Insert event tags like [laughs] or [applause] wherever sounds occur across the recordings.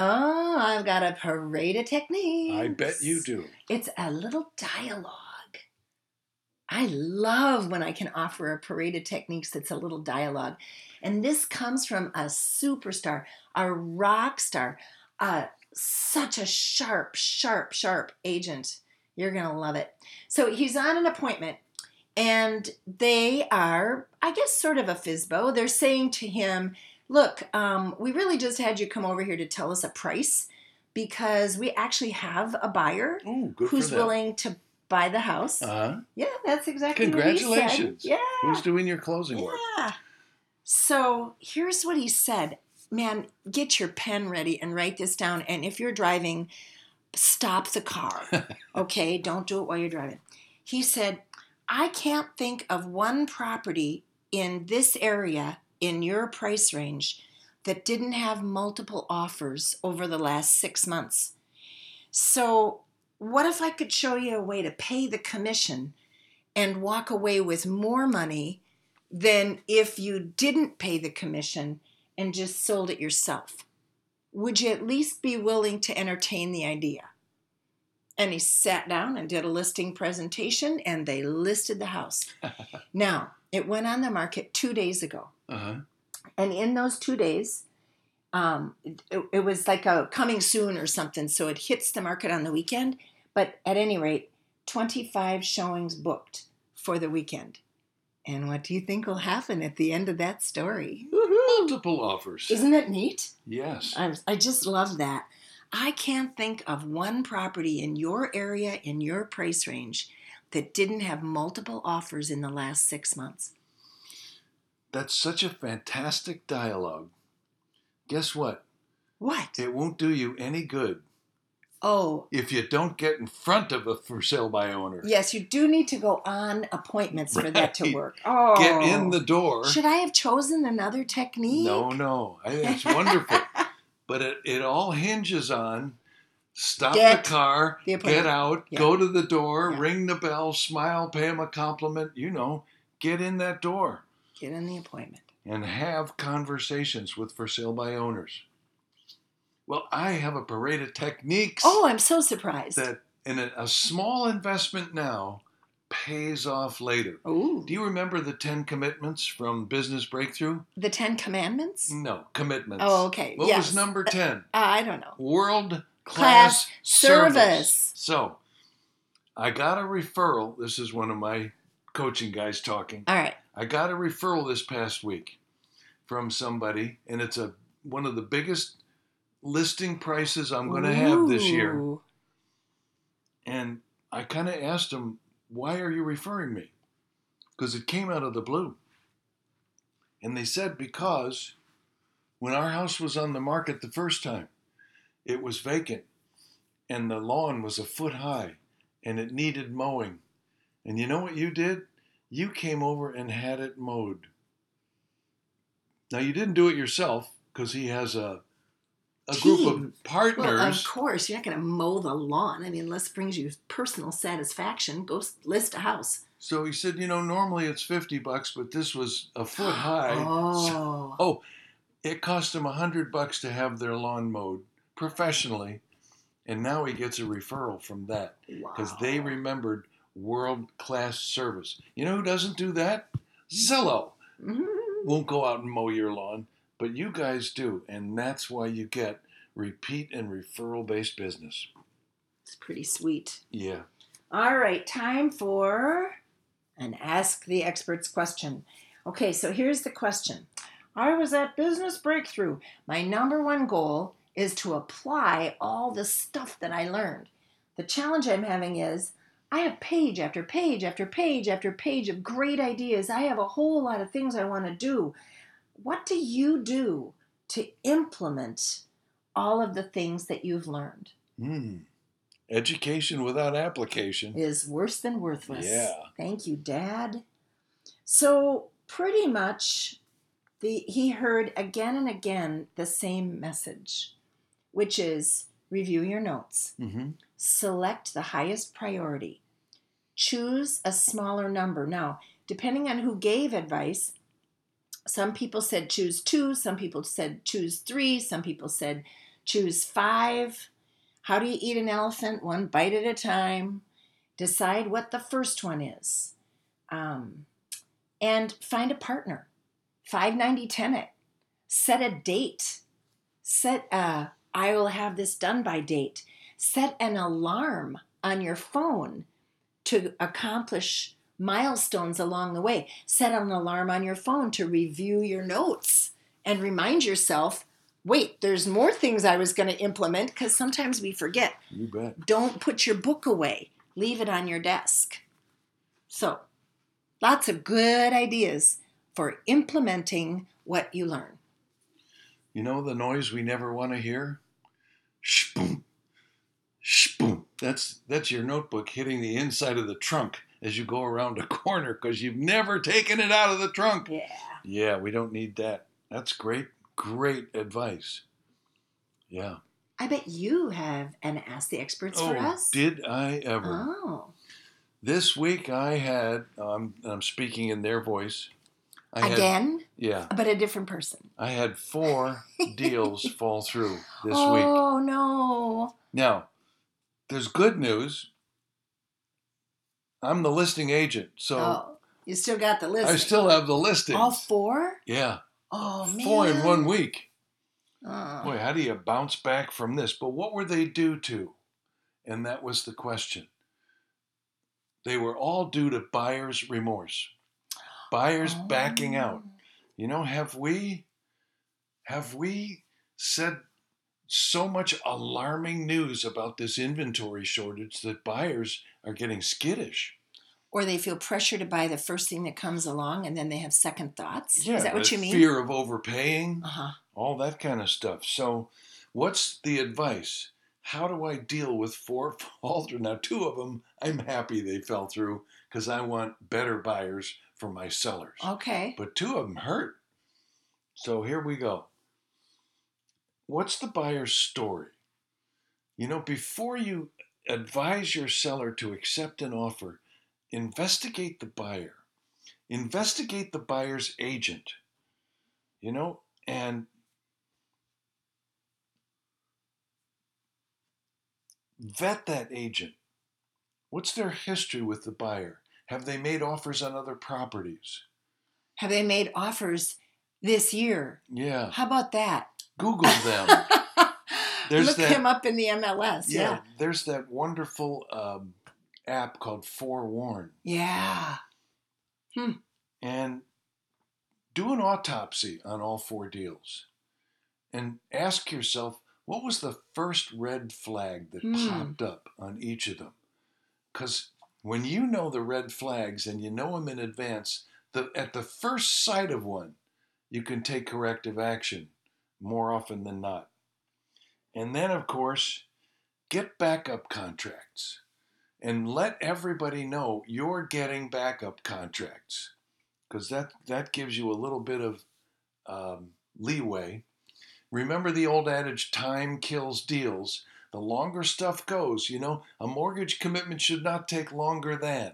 Oh, I've got a parade of techniques. I bet you do. It's a little dialogue. I love when I can offer a parade of techniques that's a little dialogue. And this comes from a superstar, a rock star, uh, such a sharp, sharp, sharp agent. You're going to love it. So he's on an appointment, and they are, I guess, sort of a FSBO. They're saying to him, Look, um, we really just had you come over here to tell us a price because we actually have a buyer Oh, good who's willing to buy the house. Uh-huh. yeah, that's exactly what he said. Congratulations. Yeah. Who's doing your closing work? Yeah. So here's what he said. Man, get your pen ready and write this down. And if you're driving, stop the car. [laughs] Okay? Don't do it while you're driving. He said, I can't think of one property in this area in your price range that didn't have multiple offers over the last six months. So, what if I could show you a way to pay the commission and walk away with more money than if you didn't pay the commission and just sold it yourself? Would you at least be willing to entertain the idea? And he sat down and did a listing presentation and they listed the house. [laughs] now, it went on the market two days ago. Uh-huh. And in those two days, um, it, it was like a coming soon or something. So it hits the market on the weekend. But at any rate, 25 showings booked for the weekend. And what do you think will happen at the end of that story? Multiple offers. Isn't it neat? yes. I'm, I just love that. I can't think of one property in your area, in your price range, that didn't have multiple offers in the last six months. That's such a fantastic dialogue. Guess what? What? It won't do you any good Oh, if you don't get in front of a for sale by owner. Yes, you do need to go on appointments for that to work. Oh, [laughs] Get in oh. the door. Should I have chosen another technique? No, no. I think it's wonderful. [laughs] but it, it all hinges on stop Get the car, the get out, Yeah. go to the door, Yeah. ring the bell, smile, pay him a compliment, you know, get in that door Get in the appointment. and have conversations with for sale by owners. Well, I have a parade of techniques Oh, I'm so surprised. that in a, a small investment now pays off later. Ooh, Do you remember the 10 commitments from Business Breakthrough? the Ten Commandments? No, commitments. Oh, okay. What yes. was number 10? Uh, I don't know. World Class class service. service. So, I got a referral. This is one of my coaching guys talking. All right. I got a referral this past week from somebody, and it's a one of the biggest listing prices I'm going to have this year. And I kind of asked him, "Why are you referring me?" Because it came out of the blue. And they said because when our house was on the market the first time, it was vacant, and the lawn was a foot high, and it needed mowing. And you know what you did? You came over and had it mowed. Now you didn't do it yourself because he has a a group Team. of partners. Well, of course, you're not going to mow the lawn. I mean, unless it brings you personal satisfaction, go list a house. So he said, you know, normally it's 50 bucks, but this was a foot [gasps] high. So Oh. Oh. it cost him a 100 bucks to have their lawn mowed professionally. And now he gets a referral from that because they remembered world class service. You know who doesn't do that? Zillow Mhm. won't go out and mow your lawn. But you guys do, and that's why you get repeat and referral based business. It's pretty sweet. Yeah. All right, time for an Ask the Experts question. Okay, so here's the question I was at Business Breakthrough. My number one goal is to apply all the stuff that I learned. The challenge I'm having is I have page after page after page after page of great ideas. I have a whole lot of things I want to do. What do you do to implement all of the things that you've learned? Hmm. Education without application. Is worse than worthless. Yeah. Thank you, Dad. So pretty much the he heard again and again the same message, which is review your notes. Mm-hmm. select the highest priority. Choose a smaller number. Now, depending on who gave advice, some people said choose two, some people said choose three, some people said choose five. How do you eat an elephant? One bite at a time. Decide what the first one is. Um, and find a partner. 590 10 it. Set a date. Set a I will have this done by date set an alarm on your phone to accomplish milestones along the way. Set an alarm on your phone to review your notes and remind yourself wait, there's more things I was going to implement because sometimes we forget. You bet. Don't put your book away, leave it on your desk. So, lots of good ideas for implementing what you learn. You know the noise we never want to hear? Shboom. Shboom. That's that's your notebook hitting the inside of the trunk as you go around a [laughs] corner because you've never taken it out of the trunk. Yeah. Yeah, we don't need that. That's great, great advice. Yeah. I bet you have an Ask the Experts oh, for us. did I ever? Oh. This week I had. Um, I'm speaking in their voice. I had, Again, yeah, but a different person. I had four [laughs] deals fall through this oh, week. oh no. Now, there's good news. I'm the listing agent, so oh, you still got the list. I still have the listings. all four. yeah, Oh man. four in one week. Oh. Boy, how do you bounce back from this? But what were they due to? And that was the question. They were all due to buyer's remorse. Buyers backing out. Oh. You know, have we have we said so much alarming news about this inventory shortage that buyers are getting skittish? Or they feel pressure to buy the first thing that comes along, and then they have second thoughts. Yeah, Is that what you mean? Fear of overpaying, Uh huh. all that kind of stuff. So, what's the advice? How do I deal with four [laughs] falter? Now, two of them, I'm happy they fell through because I want better buyers for my sellers. Okay. But two of them hurt. So here we go. What's the buyer's story? You know, before you advise your seller to accept an offer, investigate the buyer, investigate the buyer's agent, you know, and vet that agent. What's their history with the buyer? Have they made offers on other properties? Have they made offers this year? Yeah. How about that? Google them. [laughs] There's Look that- him up in the MLS. yeah, Yeah. there's that wonderful um, app called Forewarn, Yeah. Hmm. and do an autopsy on all four deals, and ask yourself what was the first red flag that Hmm. popped up on each of them, because when you know the red flags and you know them in advance, the at the first sight of one, you can take corrective action more often than not. And then, of course, get backup contracts and let everybody know you're getting backup contracts because that, that gives you a little bit of um, leeway. Remember the old adage time kills deals. The longer stuff goes, you know, a mortgage commitment should not take longer than,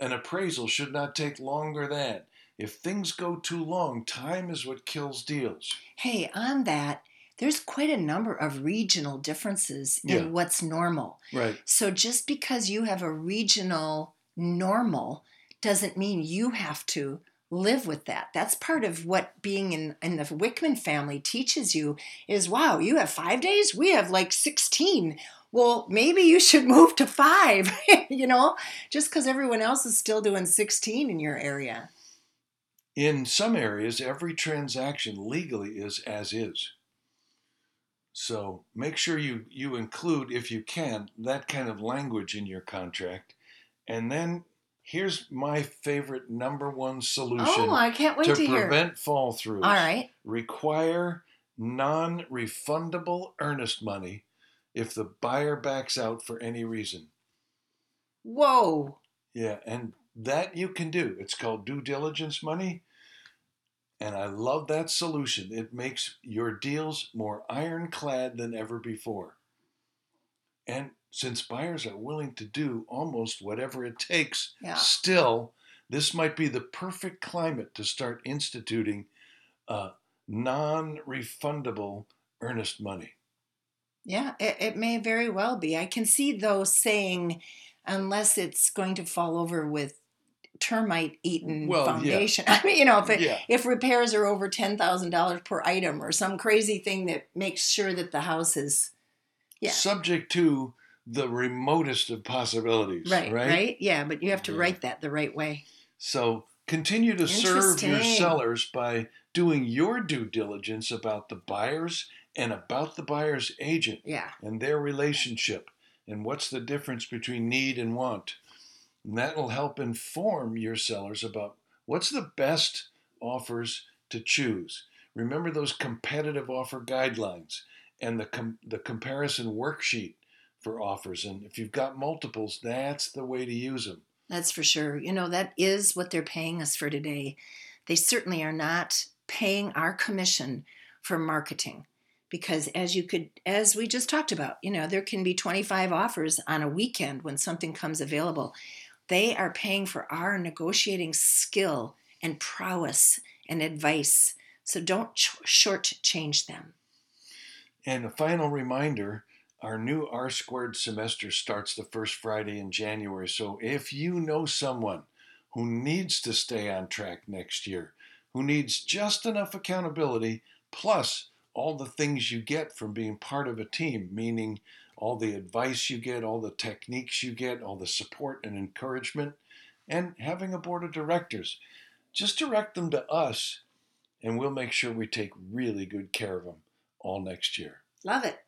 an appraisal should not take longer than. If things go too long, time is what kills deals. Hey, on that, there's quite a number of regional differences Yeah. in what's normal. Right. So just because you have a regional normal doesn't mean you have to live with that. That's part of what being in, in the Wickman family teaches you is wow, you have five days? We have like 16. Well, maybe you should [laughs] move to five, [laughs] you know, just because everyone else is still doing 16 in your area. In some areas, every transaction legally is as is. So make sure you, you include, if you can, that kind of language in your contract. And then here's my favorite number one solution Oh, I can't wait to, to, hear. prevent fall throughs. All right. Require non refundable earnest money if the buyer backs out for any reason. Whoa. Yeah, and that you can do. It's called due diligence money. And I love that solution. It makes your deals more ironclad than ever before. And since buyers are willing to do almost whatever it takes, Yeah. still, this might be the perfect climate to start instituting uh, non refundable earnest money. Yeah, it, it may very well be. I can see those saying, unless it's going to fall over with termite eaten Well, yeah. foundation. [laughs] I mean, you know, if it, Yeah. if repairs are over ten thousand dollars per item or some crazy thing that makes sure that the house is Yeah. Subject to the remotest of possibilities. right, Right. right, Yeah, but you have to Yeah. write that the right way. So continue to serve your sellers by doing your due diligence about the buyers and about the buyer's agent Yeah, and their relationship and what's the difference between need and want. And that will help inform your sellers about what's the best offers to choose. Remember those competitive offer guidelines and the com- the comparison worksheet for offers and if you've got multiples that's the way to use them. that's for sure. You know, that is what they're paying us for today. They certainly are not paying our commission for marketing because as you could as we just talked about, you know, there can be 25 offers on a weekend when something comes available. They are paying for our negotiating skill and prowess and advice. So don't sh- shortchange them. And a final reminder our new R squared semester starts the first Friday in January. So if you know someone who needs to stay on track next year, who needs just enough accountability plus all the things you get from being part of a team, meaning all the advice you get, all the techniques you get, all the support and encouragement, and having a board of directors, just direct them to us and we'll make sure we take really good care of them all next year. Love it.